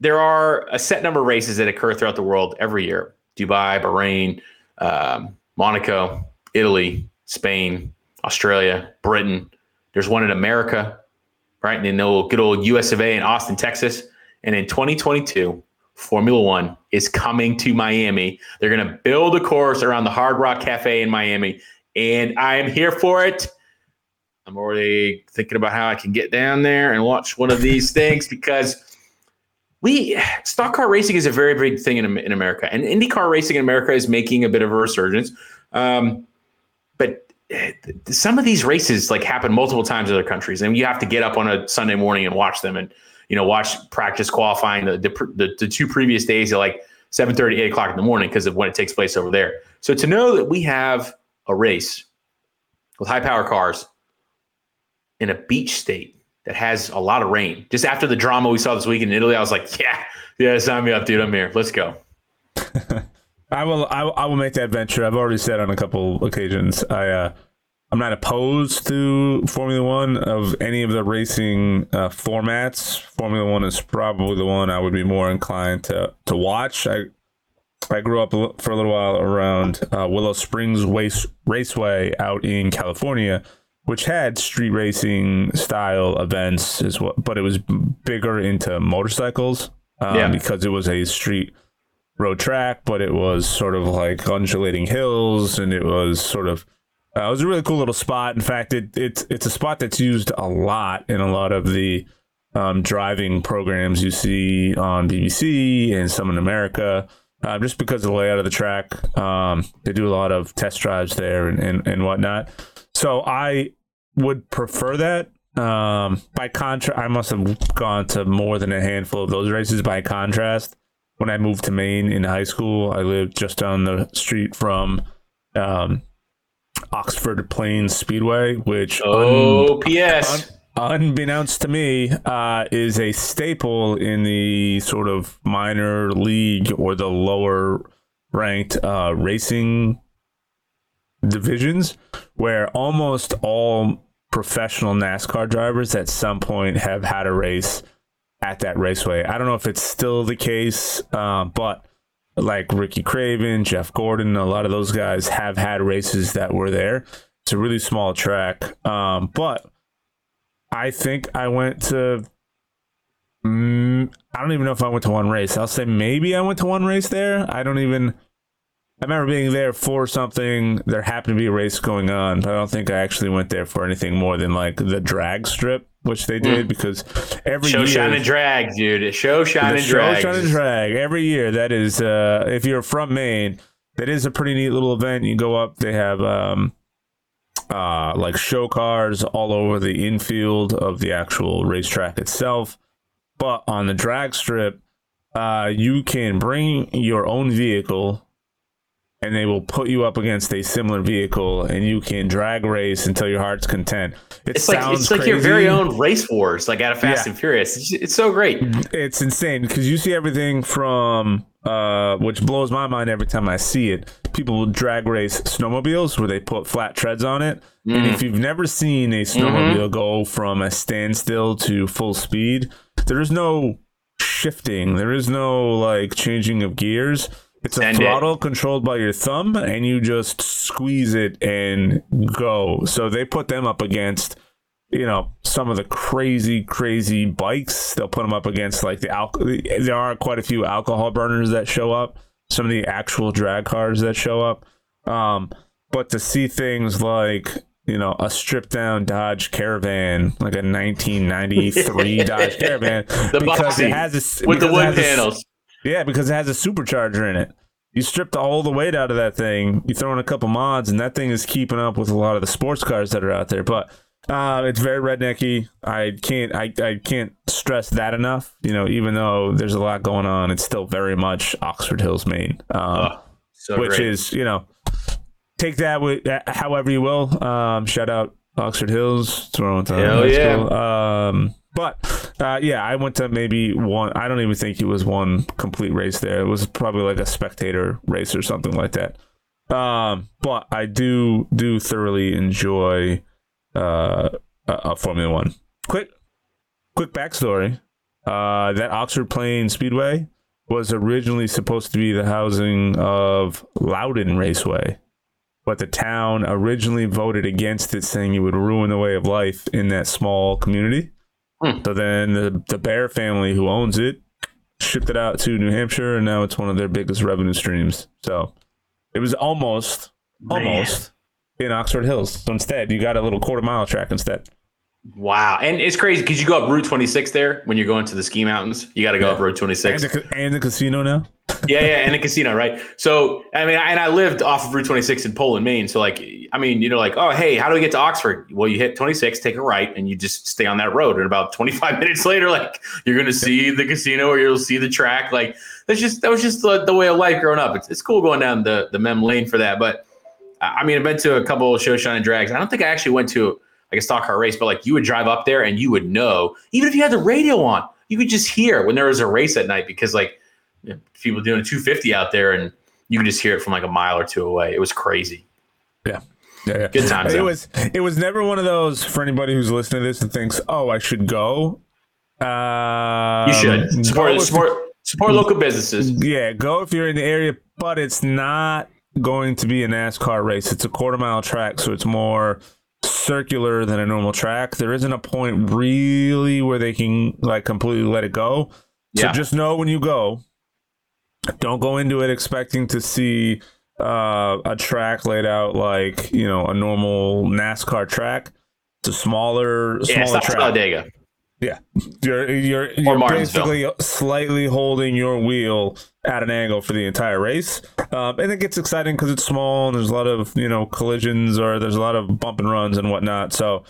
there are a set number of races that occur throughout the world every year Dubai, Bahrain, um, Monaco, Italy, Spain, Australia, Britain. There's one in America, right? And then the good old US of A in Austin, Texas. And in 2022, Formula One is coming to Miami. They're going to build a course around the Hard Rock Cafe in Miami, and I am here for it. I'm already thinking about how I can get down there and watch one of these things because we stock car racing is a very big thing in, in America, and IndyCar racing in America is making a bit of a resurgence. Um, but eh, some of these races like happen multiple times in other countries, and you have to get up on a Sunday morning and watch them, and you know watch practice qualifying the the, the two previous days at like 7 30, 8 o'clock in the morning because of when it takes place over there. So to know that we have a race with high power cars in a beach state that has a lot of rain. Just after the drama we saw this week in Italy, I was like, yeah, yeah, sign me up, dude. I'm here. Let's go. I will. I, I, will make that venture. I've already said on a couple occasions. I uh, I'm not opposed to Formula One of any of the racing uh, formats. Formula One is probably the one I would be more inclined to to watch. I I grew up for a little while around uh, Willow Springs Race, Raceway out in California, which had street racing style events as well, but it was bigger into motorcycles um, yeah. because it was a street road track, but it was sort of like undulating hills, and it was sort of uh, it was a really cool little spot. In fact, it, it's it's a spot that's used a lot in a lot of the um, driving programs you see on BBC and some in America. Uh, just because of the layout of the track, um, they do a lot of test drives there and, and, and whatnot. So I would prefer that. Um, by contrast, I must have gone to more than a handful of those races. By contrast, when I moved to Maine in high school, I lived just down the street from um, Oxford Plains Speedway, which oh, un- Un- unbeknownst to me, uh, is a staple in the sort of minor league or the lower ranked uh, racing divisions, where almost all professional NASCAR drivers at some point have had a race at that raceway. I don't know if it's still the case, uh, but like Ricky Craven, Jeff Gordon, a lot of those guys have had races that were there. It's a really small track, um, but I think I went to. Mm, I don't even know if I went to one race. I'll say maybe I went to one race there. I don't even. I remember being there for something. There happened to be a race going on, but I don't think I actually went there for anything more than like the drag strip, which they did mm. because every show year, shine and drag, dude. Show shine and drag. Show shine and drag every year. That is, uh, if you're from Maine, that is a pretty neat little event. You go up. They have um, uh, like show cars all over the infield of the actual racetrack itself. But on the drag strip, uh, you can bring your own vehicle and they will put you up against a similar vehicle and you can drag race until your heart's content. It it's like it's like your very own race wars, like out of Fast yeah. and Furious. It's, it's, so great. It's insane because you see everything from uh, which blows my mind every time I see it. People will drag race snowmobiles where they put flat treads on it. Mm. And if you've never seen a snowmobile mm-hmm. go from a standstill to full speed, there is no shifting. There is no like changing of gears it's a throttle it. controlled by your thumb, and you just squeeze it and go. So they put them up against, you know, some of the crazy, crazy bikes. They'll put them up against like the alcohol. There are quite a few alcohol burners that show up. Some of the actual drag cars that show up. Um, but to see things like you know, a stripped down Dodge Caravan, like a 1993 Dodge Caravan, the because boxy, it has a, with the wood panels. Yeah, because it has a supercharger in it. You stripped all the weight out of that thing. You throw in a couple mods, and that thing is keeping up with a lot of the sports cars that are out there. But uh, it's very rednecky. I can't I, I can't stress that enough. You know, even though there's a lot going on, it's still very much Oxford Hills, Maine. Um, oh, so which great. is you know, take that with however you will. Um, shout out Oxford Hills. Throwing Hell yeah. Um, but uh, yeah, I went to maybe one. I don't even think it was one complete race there. It was probably like a spectator race or something like that. Um, but I do do thoroughly enjoy uh, a, Formula One. Quick, quick backstory. Uh, that Oxford Plains Speedway was originally supposed to be the housing of Loudon Raceway, but the town originally voted against it, saying it would ruin the way of life in that small community. Hmm. So then the, the Bahre family who owns it shipped it out to New Hampshire, and now it's one of their biggest revenue streams. So it was almost, Man. almost in Oxford Hills. So instead, you got a little quarter mile track instead. Wow, and it's crazy because you go up Route 26 there when you're going to the ski mountains. You got to go Yeah. up Route And 26. the, and the casino now. Yeah, yeah, and a casino, right? So, I mean, and I lived off of Route 26 in Poland, Maine. So, like, I mean, you know, like, oh, hey, how do we get to Oxford? Well, you hit 26, take a right, and you just stay on that road. And about 25 minutes later, like, you're gonna see the casino or you'll see the track. Like, that's just that was just the, the way of life growing up. It's, it's cool going down the the Mem Lane for that. But I mean, I've been to a couple of show shine and drags. I don't think I actually went to like a stock car race, but like you would drive up there and you would know, even if you had the radio on, you could just hear when there was a race at night because like you know, people doing a 250 out there and you could just hear it from like a mile or two away. It was crazy. Yeah. Yeah, yeah. Good times, It though. was it was never one of those for anybody who's listening to this and thinks, "Oh, I should go." Uh, You should support support support local businesses. Yeah, go if you're in the area, but it's not going to be a NASCAR race. It's a quarter mile track, so it's more circular than a normal track. There isn't a point really where they can like completely let it go. So Yeah. just know when you go, don't go into it expecting to see uh, a track laid out like you know a normal NASCAR track. It's a smaller, Yeah, smaller track. Talladega. Yeah, you're you're, you're basically slightly holding your wheel at an angle for the entire race, um, and it gets exciting because it's small and there's a lot of you know collisions or there's a lot of bump and runs and whatnot. So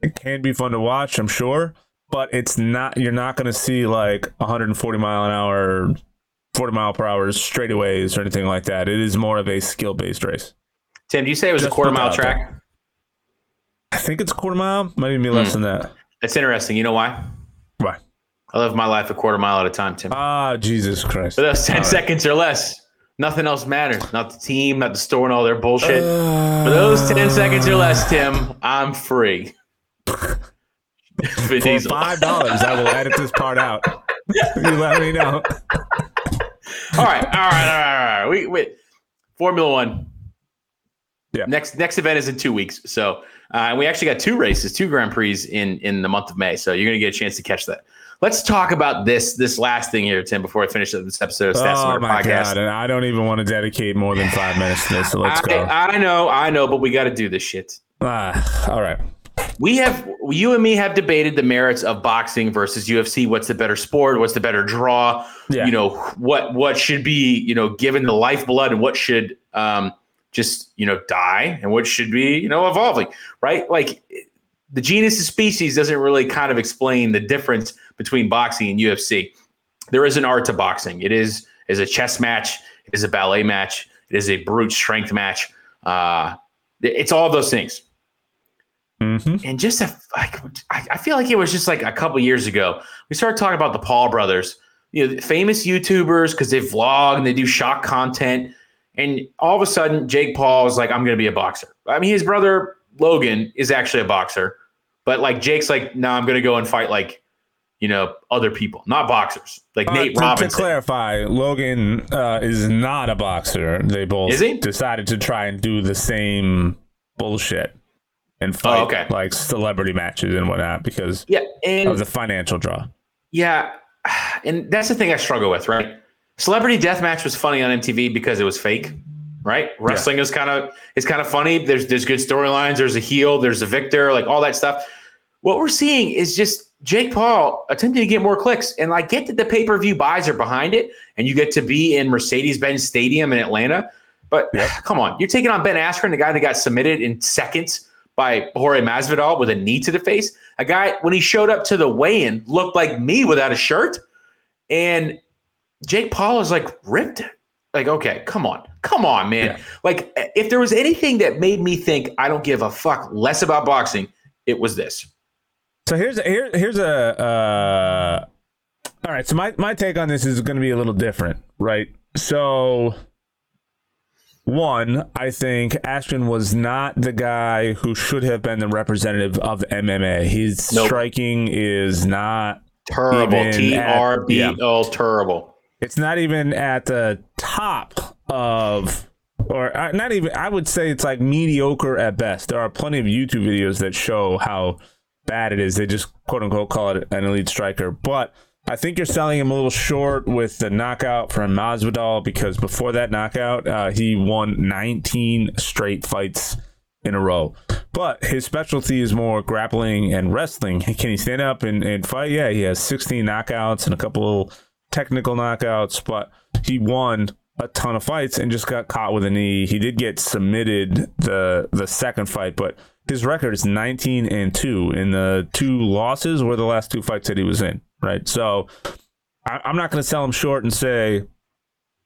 it can be fun to watch, I'm sure, but it's not. You're not going to see like 140 mile an hour, 40 mile per hour straightaways or anything like that. It is more of a skill based race. Tim, do you say it was a quarter mile out track? I think it's a quarter mile, might even be less Hmm. than that. That's interesting. You know why? Why? I live my life a quarter mile at a time, Tim. Ah, Jesus Christ! For those 10 All right. seconds or less, nothing else matters. Not the team, not the store and all their bullshit. Uh, For those 10 seconds or less, Tim, I'm free. For five dollars, I will edit this part out. you let me know. All right, all right, all right, all right. We, wait. Formula One. Yeah. Next next event is in two weeks. So uh, and we actually got two races, two Grand Prix in in the month of May. So you're gonna get a chance to catch that. Let's talk about this this last thing here, Tim, before I finish this episode of Stats Oh my podcast. god! And I don't even want to dedicate more than five minutes to this. So let's go. I, I know, I know, but we got to do this shit. ah, all right. We have you and me have debated the merits of boxing versus UFC. What's the better sport? What's the better draw? Yeah. You know what what should be you know given the lifeblood and what should um, just you know die and what should be you know evolving. Right? Like the genus of species doesn't really kind of explain the difference between boxing and UFC. There is an art to boxing. It is is a chess match. It is a ballet match. It is a brute strength match. Uh, it's all those things hmm and just a, like I feel like it was just like a couple years ago we started talking about the Paul brothers, you know, famous YouTubers because they vlog and they do shock content, and all of a sudden Jake Paul is like, I'm going to be a boxer. I mean, his brother Logan is actually a boxer, but like Jake's like, no, I'm going to go and fight like, you know, other people, not boxers, like Uh, Nate to, to clarify, Logan uh, is not a boxer. They both decided to try and do the same bullshit and oh, fight Oh, okay. like celebrity matches and whatnot because yeah, and of the financial draw. Yeah, and that's the thing I struggle with, right? Celebrity death match was funny on MTV because it was fake, right? Wrestling is kind of is kind of funny. There's there's good storylines. There's a heel. There's a victor. Like all that stuff. What we're seeing is just Jake Paul attempting to get more clicks, and I get that the pay per view buys are behind it, and you get to be in Mercedes Benz Stadium in Atlanta. But come on, you're taking on Ben Askren, the guy that got submitted in seconds by Jorge Masvidal with a knee to the face. A guy when he showed up to the weigh-in looked like me without a shirt, and Jake Paul is like ripped. Like, okay, come on, come on, man. Yeah. Like, if there was anything that made me think I don't give a fuck less about boxing, it was this. So here's a, here here's a uh, all right. So my my take on this is going to be a little different, right? So one, I think Askren was not the guy who should have been the representative of MMA. His Nope. striking is not. Terrible. T R B O. Terrible. It's not even at the top of. Or uh, not even. I would say it's like mediocre at best. There are plenty of YouTube videos that show how bad it is. They just quote unquote call it an elite striker. But I think you're selling him a little short with the knockout from Masvidal because before that knockout, uh, he won 19 straight fights in a row. But his specialty is more grappling and wrestling. Can he stand up and, and fight? Yeah, he has 16 knockouts and a couple technical knockouts, but he won a ton of fights and just got caught with a knee. He did get submitted the the second fight, but his record is 19 and 2 and the two losses were the last two fights that he was in, right? So I, I'm not going to sell him short and say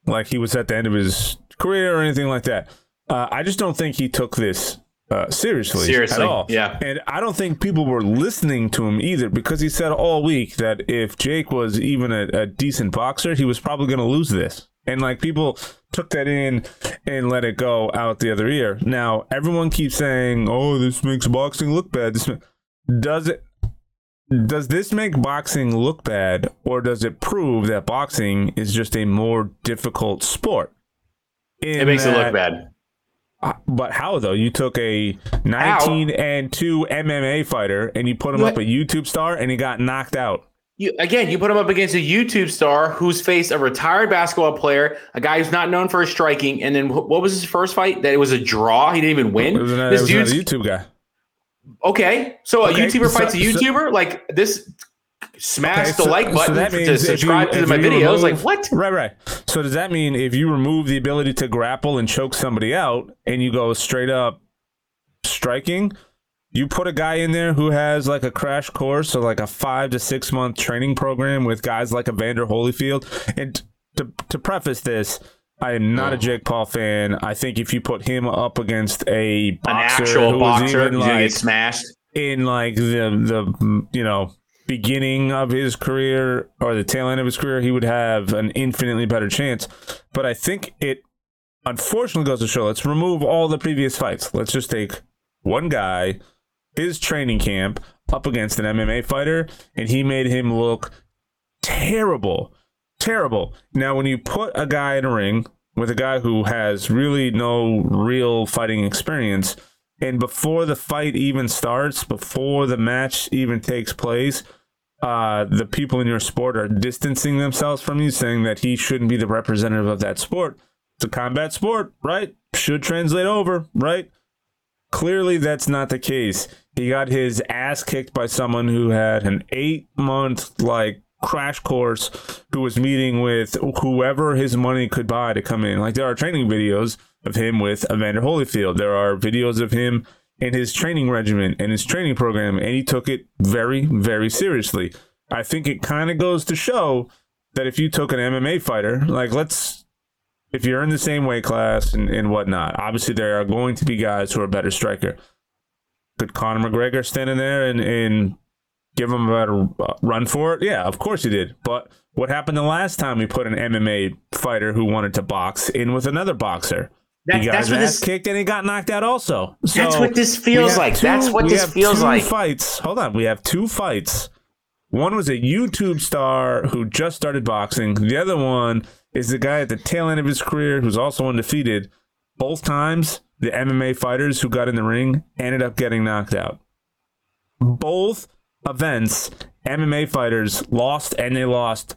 like he was at the end of his career or anything like that. Uh, I just don't think he took this uh, seriously, Seriously, at all. yeah. And I don't think people were listening to him either because he said all week that if Jake was even a, a decent boxer, he was probably going to lose this. And like people took that in and let it go out the other ear. Now everyone keeps saying, "Oh, this makes boxing look bad." This ma-" does it. Does this make boxing look bad, or does it prove that boxing is just a more difficult sport? It makes it look bad. uh, But how though? You took a 19 and 2 MMA fighter and you put him You- up a YouTube star and he got knocked out. You again, you put him up against a YouTube star who's faced a retired basketball player, a guy who's not known for his striking, and then wh- what was his first fight? That it was a draw. He didn't even win. It was, an, it this was dude's YouTube guy. Okay. So a Okay, YouTuber so- fights a so- YouTuber. like this, smash Okay, the so- like button means to if you- subscribe to my videos. remove- like what? Right, right. So does that mean if you remove the ability to grapple and choke somebody out and you go straight up striking, you put a guy in there who has like a crash course or like a five to six month training program with guys like Evander Holyfield. And to to preface this, I am not a Jake Paul fan. I think if you put him up against a An boxer actual who was boxer even, who's gonna like, get smashed. in like the the you know beginning of his career or the tail end of his career, he would have an infinitely better chance. But I think it unfortunately goes to show. Let's remove all the previous fights. Let's just take one guy, his training camp up against an MMA fighter, and he made him look terrible, terrible. Now, when you put a guy in a ring with a guy who has really no real fighting experience and before the fight even starts, before the match even takes place, uh, the people in your sport are distancing themselves from you, saying that he shouldn't be the representative of that sport. It's a combat sport, right? Should translate over, right? Clearly, that's not the case. He got his ass kicked by someone who had an eight month, like, crash course, who was meeting with whoever his money could buy to come in. Like, there are training videos of him with Evander Holyfield. There are videos of him in his training regimen and his training program, and he took it very, very seriously. I think it kind of goes to show that if you took an MMA fighter, like let's, if you're in the same weight class and, and whatnot, obviously there are going to be guys who are better striker. Could Conor McGregor stand in there and, and give him a better uh, run for it? Yeah, of course he did. But what happened the last time we put an MMA fighter who wanted to box in with another boxer? That- he got that's his what ass this- kicked and he got knocked out also. That's what this feels like. two- That's what we this have feels two like. Fights. Hold on. We have two fights. One was a YouTube star who just started boxing. The other one is the guy at the tail end of his career who's also undefeated. Both times, the MMA fighters who got in the ring ended up getting knocked out. Both events, MMA fighters lost and they lost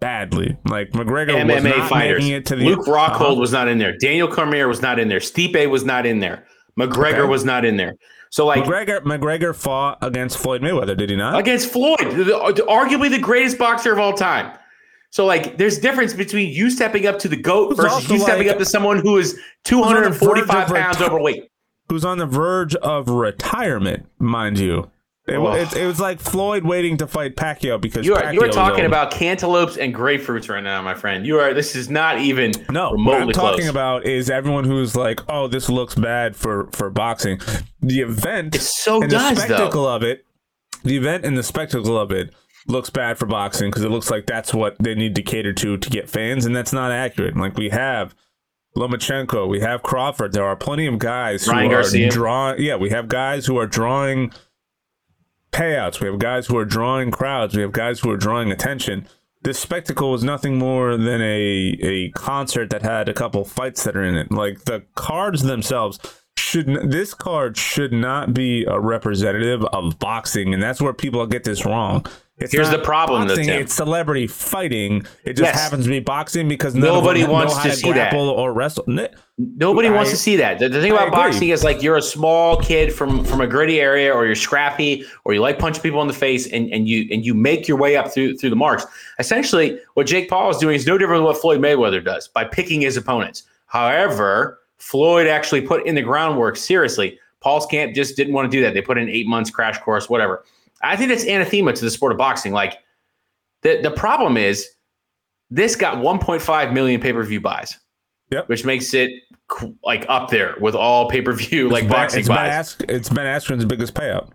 badly. Like McGregor was MMA not fighters. making it to the Luke Rockhold Uh-huh. was not in there. Daniel Cormier was not in there. Stipe was not in there. McGregor Okay. was not in there. So like McGregor McGregor fought against Floyd Mayweather, did he not? against Floyd, the- arguably the greatest boxer of all time. So like, there's difference between you stepping up to the goat versus you stepping like- up to someone who is 245 pounds reti- overweight. Who's on the verge of retirement, mind you. It, it, it was like Floyd waiting to fight Pacquiao because You are you are talking about cantaloupes and grapefruits right now, my friend. You are. This is not even no. What I'm talking close. about is everyone who's like, "Oh, this looks bad for for boxing." The event It so and the does, though. spectacle of it, the event and the spectacle of it looks bad for boxing because it looks like that's what they need to cater to to get fans, and that's not accurate. Like we have Lomachenko, we have Crawford. There are plenty of guys Ryan who Garcia. are drawing. Yeah, we have guys who are drawing payouts. We have guys who are drawing crowds. We have guys who are drawing attention. This spectacle was nothing more than a a concert that had a couple fights that are in it. Like the cards themselves should this card should not be a representative of boxing, and that's where people get this wrong. It's Here's the problem, though, boxing, Tim. It's celebrity fighting. It just Yes. happens to be boxing because Nobody wants to to, see that. or wrestle. Nobody wants to see that. The, the thing I about agree. boxing is like you're a small kid from from a gritty area, or you're scrappy, or you like punching people in the face, and, and you and you make your way up through through the marks. Essentially, what Jake Paul is doing is no different than what Floyd Mayweather does by picking his opponents. However, Floyd actually put in the groundwork seriously. Paul's camp just didn't want to do that. They put in eight months crash course, whatever. I think that's anathema to the sport of boxing. Like the the problem is this got 1.5 million pay per view buys. Yep. Which makes it like up there with all pay per view like ben, boxing it's ben, buys. Ask, it's ben Askren's biggest payout.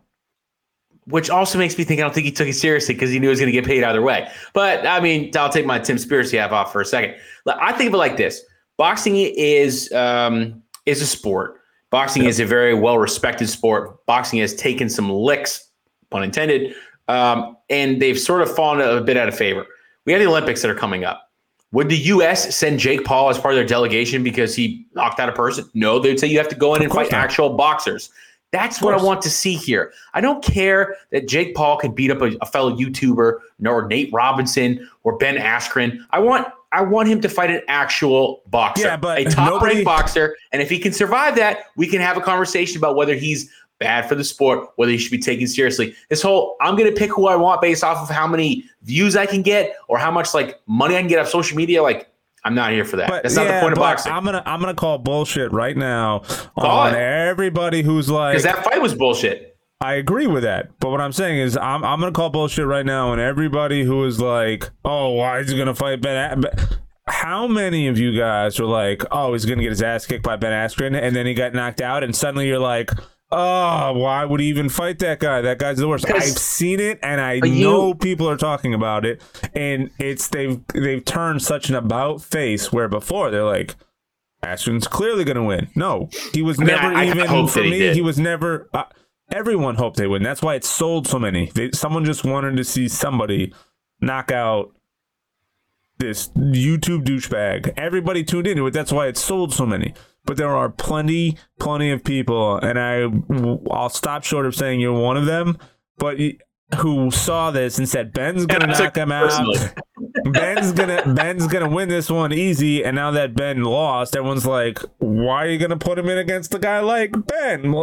Which also makes me think I don't think he took it seriously because he knew he was going to get paid either way. But I mean, I'll take my Tim Spiracy hat off for a second. I think of it like this: boxing is um, is a sport. Boxing is a very well respected sport. Boxing has taken some licks, pun intended, um, and they've sort of fallen a bit out of favor. We have the Olympics that are coming up. Would the U.S. send Jake Paul as part of their delegation because he knocked out a person? No, they'd say you have to go in and Of course fight not. actual boxers. That's what I want to see here. I don't care that Jake Paul can beat up a, a fellow YouTuber or Nate Robinson or Ben Askren. I want I want him to fight an actual boxer, Yeah, but a top nobody- ranked boxer. And if he can survive that, we can have a conversation about whether he's bad for the sport, whether he should be taken seriously. This whole I'm going to pick who I want based off of how many views I can get or how much like money I can get off social media. Like I'm not here for that. But That's not the point of boxing. I'm gonna I'm gonna call bullshit right now Call on it. everybody who's like Because that fight was bullshit. I agree with that. But what I'm saying is I'm I'm gonna call bullshit right now on everybody who is like, oh, why is he gonna fight Ben? A-? How many of you guys are like, oh, he's gonna get his ass kicked by Ben Askren, and then he got knocked out, and suddenly you're like. Oh, why would he even fight that guy? That guy's the worst. I've seen it, and I you- know people are talking about it, and it's they've they've turned such an about face where before they're like, Askren's clearly going to win. No, he was mean, never I- I even hope for that he me. He was never. Uh, everyone hoped they would. And that's why it sold so many. They, someone just wanted to see somebody knock out this YouTube douchebag. Everybody tuned into it. That's why it sold so many. But there are plenty, plenty of people, and I, I'll stop short of saying you're one of them. But who saw this and said Ben's gonna knock him out. Ben's gonna Ben's gonna win this one easy, and now that Ben lost, everyone's like, "Why are you gonna put him in against a guy like Ben?"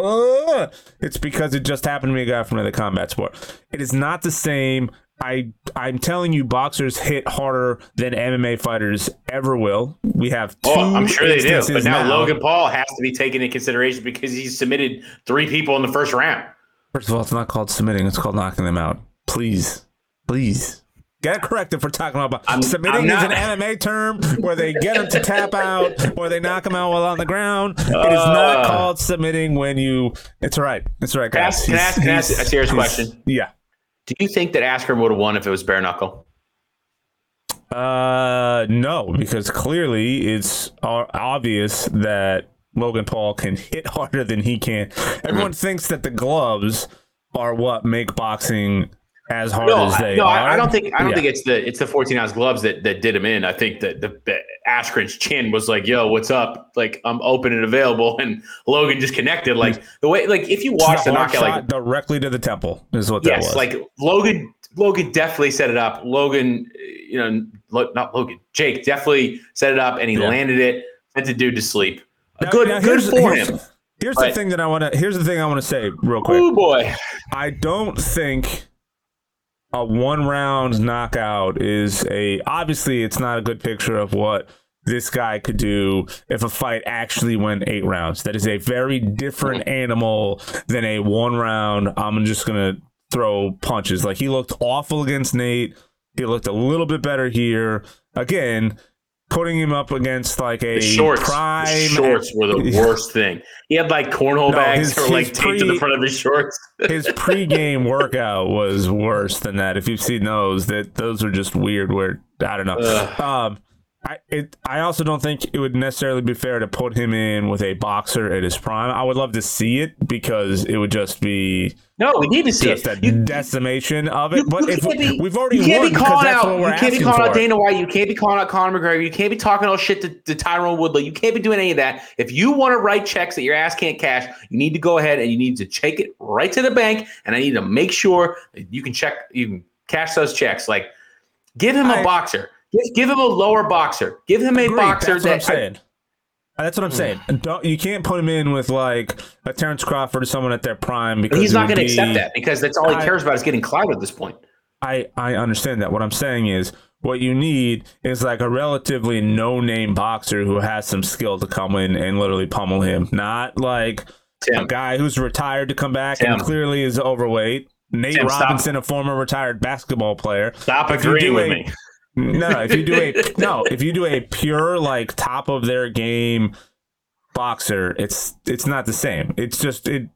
It's because it just happened to be a guy from another combat sport. It is not the same. I I'm telling you, boxers hit harder than MMA fighters ever will. We have two. Oh, I'm sure they do. But instances now, Logan Paul has to be taken into consideration because he submitted three people in the first round. First of all, it's not called submitting; it's called knocking them out. Please, please. Get it corrected for talking about I'm- submitting I'm is an MMA term where they get them to tap out or they knock them out while on the ground. it is not Uh. called submitting when you. It's all right. It's all right, Can I guys. ask- can I ask- can I ask a serious question? Yeah. Do you think that Askren would have won if it was bare knuckle? Uh, no, because clearly it's obvious that Logan Paul can hit harder than he can. Everyone Mm-hmm. thinks that the gloves are what make boxing as hard No, as they no, are. I, I don't think I don't Yeah. think it's the it's the 14 ounce gloves that that did him in. I think that the, the Askren's chin was like, "Yo, what's up?" Like I'm open and available, and Logan just connected. Like the way, like if you watch the knockout, like directly to the temple is what that yes, was. like Logan. Logan definitely set it up. Logan, you know, Lo- not Logan. Jake definitely set it up, and he Yeah. landed it. Sent the dude to sleep. Now- good, now good for here's- him. Here's the thing that I want to. Here's the thing I want to say real quick. Oh boy, I don't think a one round knockout is a. Obviously, it's not a good picture of what this guy could do if a fight actually went eight rounds. That is a very different animal than a one round. I'm just gonna throw punches. Like he looked awful against Nate. He looked a little bit better here. Again, putting him up against like a the shorts. prime the shorts were the worst thing. He had like cornhole No, bags his- or like taped to the front of his shorts. his pregame workout was worse than that. If you've seen those, that those are just weird. Where I don't know. Um, I it I also don't think it would necessarily be fair to put him in with a boxer at his prime. I would love to see it because it would just be No, we need to see just it. a You, decimation of it. you- but you if be- we've already you can't be calling out. You can't be calling out Dana White. You can't be calling out Conor McGregor. You can't be talking all shit to, to Tyron Woodley. You can't be doing any of that. If you want to write checks that your ass can't cash, you need to go ahead and you need to check it right to the bank. And I need to make sure that you can check. You can cash those checks. Like, give him a I- boxer. Give, give him a lower boxer. Give him a Agreed. boxer That's what I'm that saying. That's what I'm saying. Hmm. Don't, you can't put him in with like a Terrence Crawford or someone at their prime because he's not going to be- accept that because that's all he I- cares about is getting clout at this point. I I understand that. What I'm saying is, what you need is like a relatively no-name boxer who has some skill to come in and literally pummel him, not like a guy who's retired to come back and clearly is overweight. Nate Tim. Robinson, a former retired basketball player. stop if agreeing do with me. No, no, if you do a no, if you do a pure like top of their game boxer, it's it's not the same. It's just it,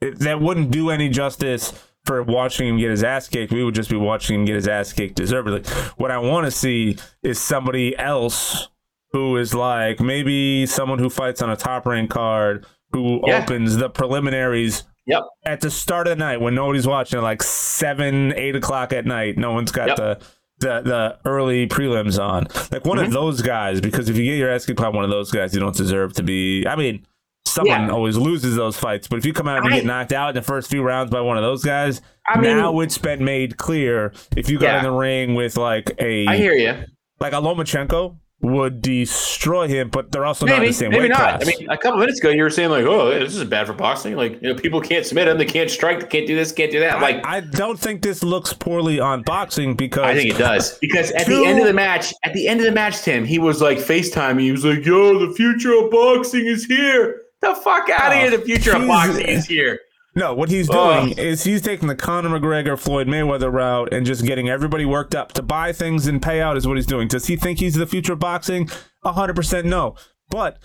it that wouldn't do any justice for watching him get his ass kicked. We would just be watching him get his ass kicked deservedly. What I want to see is somebody else who is like maybe someone who fights on a top rank card who Yeah. opens the preliminaries Yep. at the start of the night when nobody's watching, at like seven, eight o'clock at night. No one's got Yep. the, the the early prelims on. Like one of Mhm. those guys, because if you get your ass kicked by one of those guys, you don't deserve to be. I mean, someone Yeah. always loses those fights, but if you come out and I- get knocked out in the first few rounds by one of those guys, I mean, now it's been made clear if you got Yeah. in the ring with like a I hear you. like a Lomachenko would destroy him, but they're also not in the same way. maybe weight not. class. I mean, a couple minutes ago, you were saying like, "Oh, this is bad for boxing." Like, you know, people can't submit them, they can't strike, they can't do this, can't do that. Like, I, I don't think this looks poorly on boxing because I think it does because at Two- the end of the match, at the end of the match, Tim, he was like FaceTime. He was like, "Yo, the future of boxing is here." The fuck out of Oh, here! The future of boxing is here. No, what he's Ugh. doing is he's taking the Conor McGregor Floyd Mayweather route and just getting everybody worked up to buy things and pay out is what he's doing. Does he think he's the future of boxing? hundred percent no. But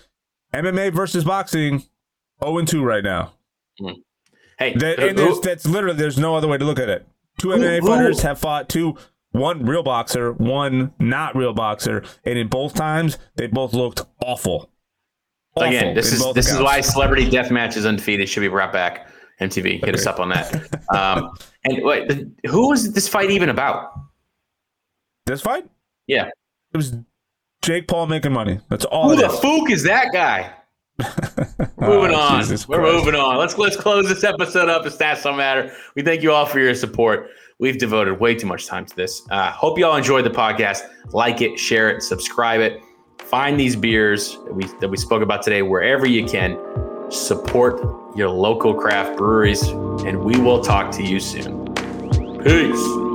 MMA versus boxing, 0 and 2 right now. Mm. Hey, That, who- and who- that's literally there's no other way to look at it. Two MMA who- fighters have fought two one real boxer, one not real boxer, and in both times they both looked awful. Awful again, this is this is why Celebrity death matches undefeated. Should be brought back. MTV, hit us up on that. Um, and wait, who was this fight even about? this fight. Yeah, It was Jake Paul making money. That's all. who the fook is that guy? Moving Oh, on. Jesus We're Christ. moving on. Let's let's close this episode up. The stats don't matter. We thank you all for your support. We've devoted way too much time to this. Uh, hope you all enjoyed the podcast. Like it, share it, subscribe it. Find these beers that we that we spoke about today wherever you can. Support your local craft breweries, and we will talk to you soon. Peace.